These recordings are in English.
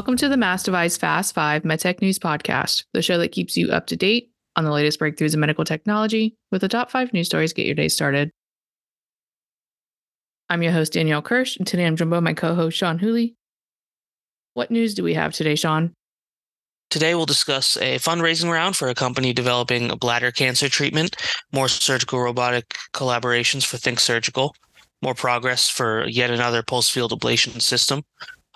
Welcome to the MassDevice Fast 5 MedTech News Podcast, the show that keeps you up to date on the latest breakthroughs in medical technology with the top five news stories get your day started. I'm your host, Danielle Kirsh, and today I'm joined by my co host, Sean Whooley. What news do we have today, Sean? Today, we'll discuss a fundraising round for a company developing a bladder cancer treatment, more surgical robotic collaborations for Think Surgical, more progress for yet another pulse field ablation system,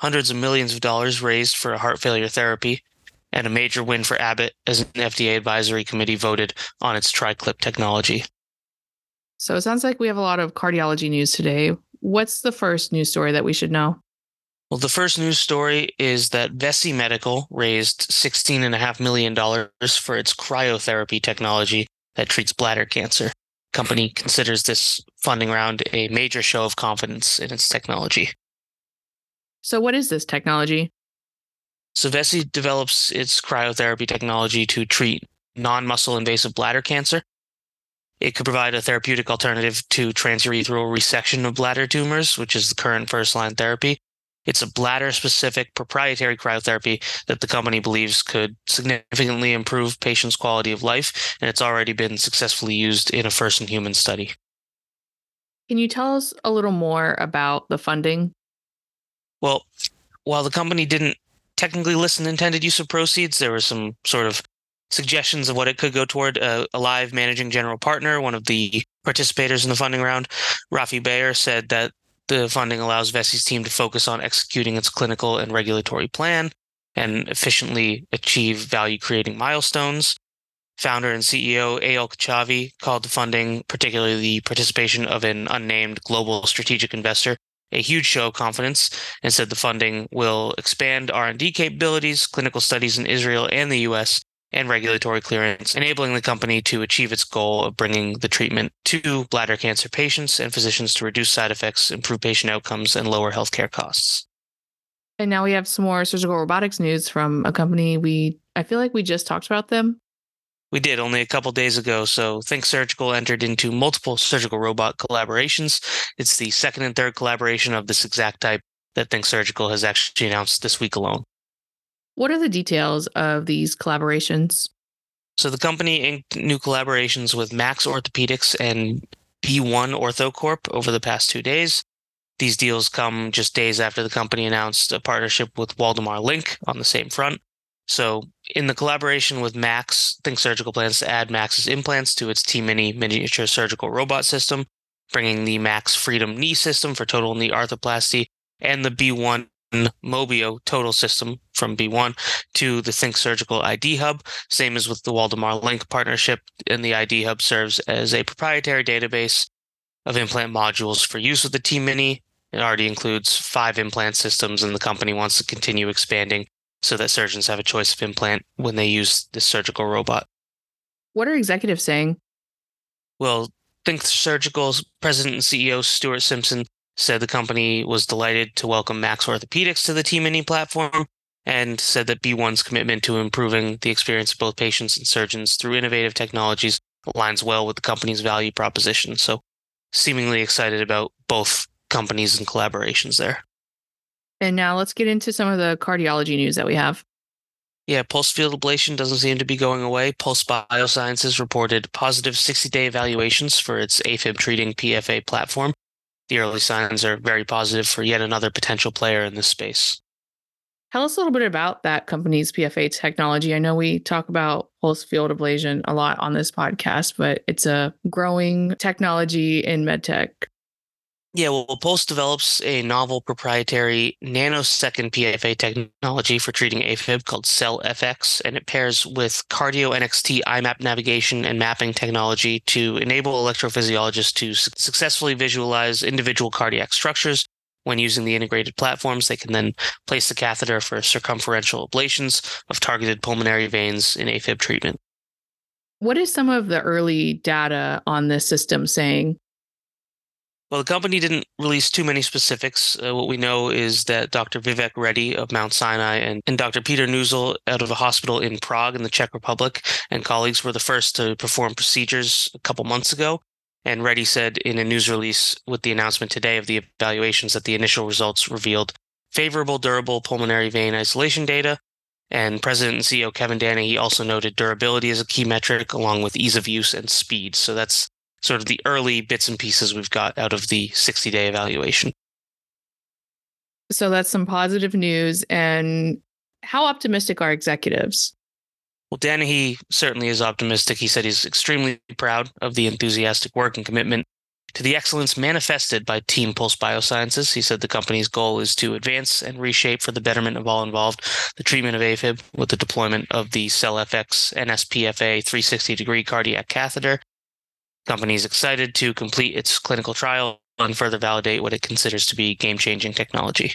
hundreds of millions of dollars raised for a heart failure therapy, and a major win for Abbott as an FDA advisory committee voted on its TriClip technology. So it sounds like we have a lot of cardiology news today. What's the first news story that we should know? Well, the first news story is that Vessi Medical raised $16.5 million for its cryotherapy technology that treats bladder cancer. Company considers this funding round a major show of confidence in its technology. So, what is this technology? So, Vessi develops its cryotherapy technology to treat non muscle invasive bladder cancer. It could provide a therapeutic alternative to transurethral resection of bladder tumors, which is the current first line therapy. It's a bladder specific proprietary cryotherapy that the company believes could significantly improve patients' quality of life, and it's already been successfully used in a first in human study. Can you tell us a little more about the funding? Well, while the company didn't technically list an intended use of proceeds, there were some sort of suggestions of what it could go toward. Uh, live managing general partner, one of the participators in the funding round, Rafi Bayer, said that the funding allows Vessi's team to focus on executing its clinical and regulatory plan and efficiently achieve value creating milestones. Founder and CEO Eyal Kachavi called the funding, particularly the participation of an unnamed global strategic investor, a huge show of confidence and said the funding will expand R&D capabilities, clinical studies in Israel and the US, and regulatory clearance, enabling the company to achieve its goal of bringing the treatment to bladder cancer patients and physicians to reduce side effects, improve patient outcomes, and lower healthcare costs. And now we have some more surgical robotics news from a company we I feel like we just talked about them. We did only a couple days ago. So Think Surgical entered into multiple surgical robot collaborations. It's the second and third collaboration of this exact type that Think Surgical has actually announced this week alone. What are the details of these collaborations? So the company inked new collaborations with Maxx Orthopedics and B1 OrthoCorp over the past two days. These deals come just days after the company announced a partnership with Waldemar Link on the same front. So, in the collaboration with Maxx, Think Surgical plans to add Maxx's implants to its T Mini miniature surgical robot system, bringing the Maxx Freedom knee system for total knee arthroplasty and the B1 Mobio total system from B1 to the Think Surgical ID Hub. Same as with the Waldemar Link partnership, and the ID Hub serves as a proprietary database of implant modules for use with the T Mini. It already includes five implant systems, and the company wants to continue expanding so that surgeons have a choice of implant when they use this surgical robot. What are executives saying? Well, Think Surgical's president and CEO Stuart Simpson said the company was delighted to welcome Maxx Orthopedics to the T Mini platform and said that B1's commitment to improving the experience of both patients and surgeons through innovative technologies aligns well with the company's value proposition. So, seemingly excited about both companies and collaborations there. And now let's get into some of the cardiology news that we have. Yeah, pulse field ablation doesn't seem to be going away. Pulse Biosciences reported positive 60 day evaluations for its AFib treating PFA platform the early signs are very positive for yet another potential player in this space. Tell us a little bit about that company's PFA technology. I know we talk about pulse field ablation a lot on this podcast, but it's a growing technology in medtech. Yeah, well, Pulse develops a novel proprietary nanosecond PFA technology for treating AFib called CellFX, and it pairs with CardioNXT IMAP navigation and mapping technology to enable electrophysiologists to su- successfully visualize individual cardiac structures. When using the integrated platforms, they can then place the catheter for circumferential ablations of targeted pulmonary veins in AFib treatment. What is some of the early data on this system saying? Well, the company didn't release too many specifics. Uh, what we know is that Dr. Vivek Reddy of Mount Sinai and, and Dr. Peter Neuzil out of a hospital in Prague in the Czech Republic and colleagues were the first to perform procedures a couple months ago. And Reddy said in a news release with the announcement today of the evaluations that the initial results revealed favorable durable pulmonary vein isolation data. And President and CEO Kevin Danahy also noted durability as a key metric, along with ease of use and speed. So that's sort of the early bits and pieces we've got out of the 60 day evaluation. So that's some positive news. And how optimistic are executives? Well, Danahy certainly is optimistic. He said he's extremely proud of the enthusiastic work and commitment to the excellence manifested by Team Pulse Biosciences. He said the company's goal is to advance and reshape for the betterment of all involved the treatment of AFib with the deployment of the CellFX NSPFA 360 degree cardiac catheter. Company is excited to complete its clinical trial and further validate what it considers to be game changing technology.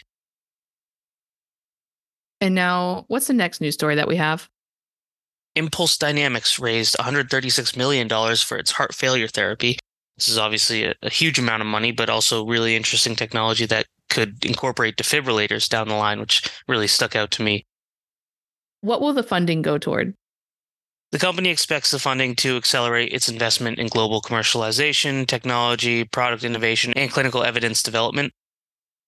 And now, what's the next news story that we have? Impulse Dynamics raised $136 million for its heart failure therapy. This is obviously a, a, huge amount of money, but also really interesting technology that could incorporate defibrillators down the line, which really stuck out to me. What will the funding go toward? The company expects the funding to accelerate its investment in global commercialization, technology, product innovation, and clinical evidence development.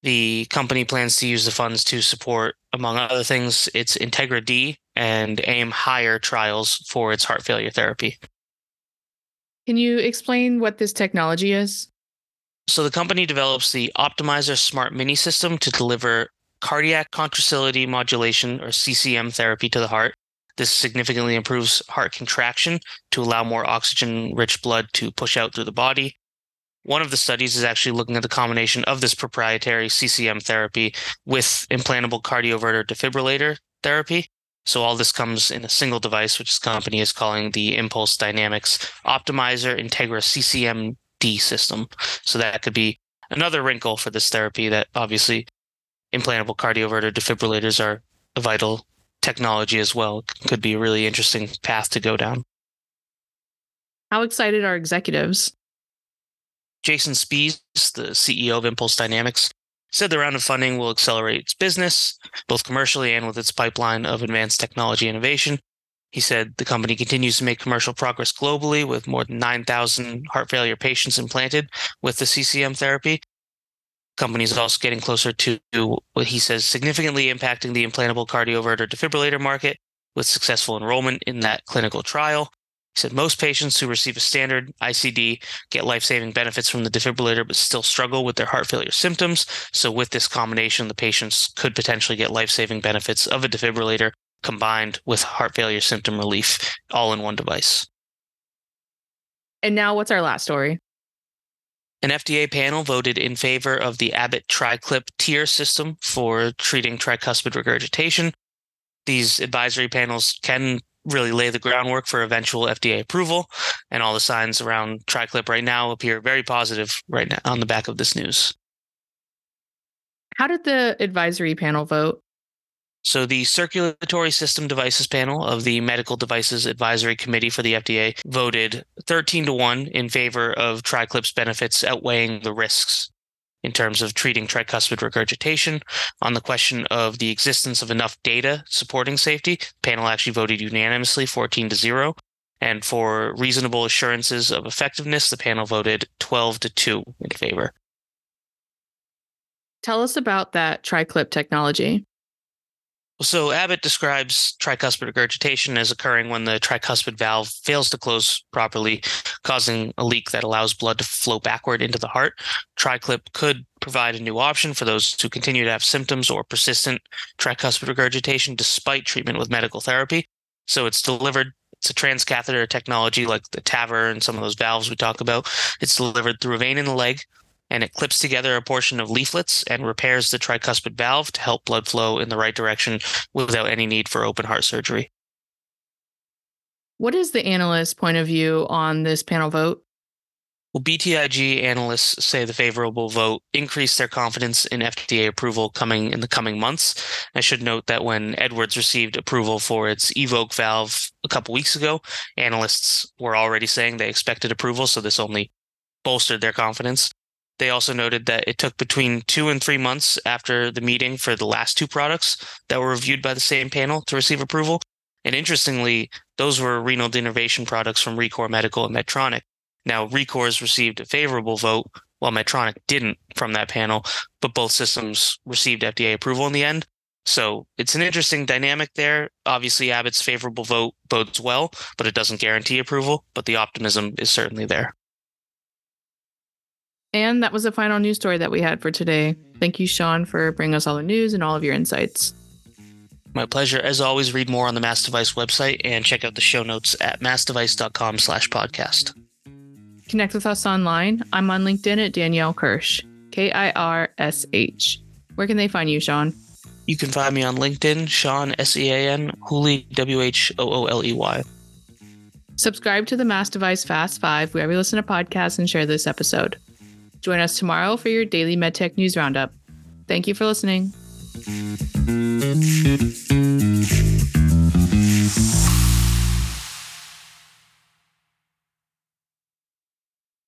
The company plans to use the funds to support, among other things, its Integra D and AIM higher trials for its heart failure therapy. Can you explain what this technology is? So, the company develops the Optimizer Smart Mini system to deliver cardiac contractility modulation or CCM therapy to the heart. This significantly improves heart contraction to allow more oxygen rich blood to push out through the body. One of the studies is actually looking at the combination of this proprietary CCM therapy with implantable cardioverter defibrillator therapy. So all this comes in a single device, which the company is calling the Impulse Dynamics Optimizer Integra CCMD system. So that could be another wrinkle for this therapy that obviously implantable cardioverter defibrillators are a vital technology as well. Could be a really interesting path to go down. How excited are executives? Jason Spees, the CEO of Impulse Dynamics, said the round of funding will accelerate its business, both commercially and with its pipeline of advanced technology innovation. He said the company continues to make commercial progress globally with more than 9,000 heart failure patients implanted with the CCM therapy. Is also getting closer to what he says significantly impacting the implantable cardioverter defibrillator market with successful enrollment in that clinical trial. He said most patients who receive a standard ICD get life saving benefits from the defibrillator, but still struggle with their heart failure symptoms. So, with this combination, the patients could potentially get life saving benefits of a defibrillator combined with heart failure symptom relief all in one device. And now, what's our last story? An FDA panel voted in favor of the Abbott TriClip TEER system for treating tricuspid regurgitation. These advisory panels can really lay the groundwork for eventual FDA approval. And all the signs around TriClip right now appear very positive right now on the back of this news. How did the advisory panel vote? So, the Circulatory System Devices panel of the Medical Devices Advisory Committee for the FDA voted 13 to 1 in favor of TriClip's benefits outweighing the risks in terms of treating tricuspid regurgitation. On the question of the existence of enough data supporting safety, the panel actually voted unanimously 14 to 0. And for reasonable assurances of effectiveness, the panel voted 12 to 2 in favor. Tell us about that TriClip technology. So Abbott describes tricuspid regurgitation as occurring when the tricuspid valve fails to close properly, causing a leak that allows blood to flow backward into the heart. TriClip could provide a new option for those who continue to have symptoms or persistent tricuspid regurgitation despite treatment with medical therapy. So it's delivered it's a transcatheter technology like the TAVR and some of those valves we talk about. It's delivered through a vein in the leg and it clips together a portion of leaflets and repairs the tricuspid valve to help blood flow in the right direction without any need for open heart surgery. What is the analyst's point of view on this panel vote? Well, BTIG analysts say the favorable vote increased their confidence in FDA approval coming in the coming months. I should note that when Edwards received approval for its EVOQUE valve a couple weeks ago, analysts were already saying they expected approval, so this only bolstered their confidence. They also noted that it took between two and three months after the meeting for the last two products that were reviewed by the same panel to receive approval. And interestingly, those were renal denervation products from ReCor Medical and Medtronic. Now, ReCor's received a favorable vote while Medtronic didn't from that panel, but both systems received FDA approval in the end. So it's an interesting dynamic there. Obviously, Abbott's favorable vote bodes well, but it doesn't guarantee approval. But the optimism is certainly there. And that was the final news story that we had for today. Thank you, Sean, for bringing us all the news and all of your insights. My pleasure. As always, read more on the MassDevice website and check out the show notes at massdevice.com slash podcast. Connect with us online. I'm on LinkedIn at Danielle Kirsh, K I R S H. Where can they find you, Sean? You can find me on LinkedIn, Sean S E A N, Whooley W H O O L E Y. Subscribe to the MassDevice Fast Five wherever you listen to podcasts and share this episode. Join us tomorrow for your daily MedTech news roundup. Thank you for listening.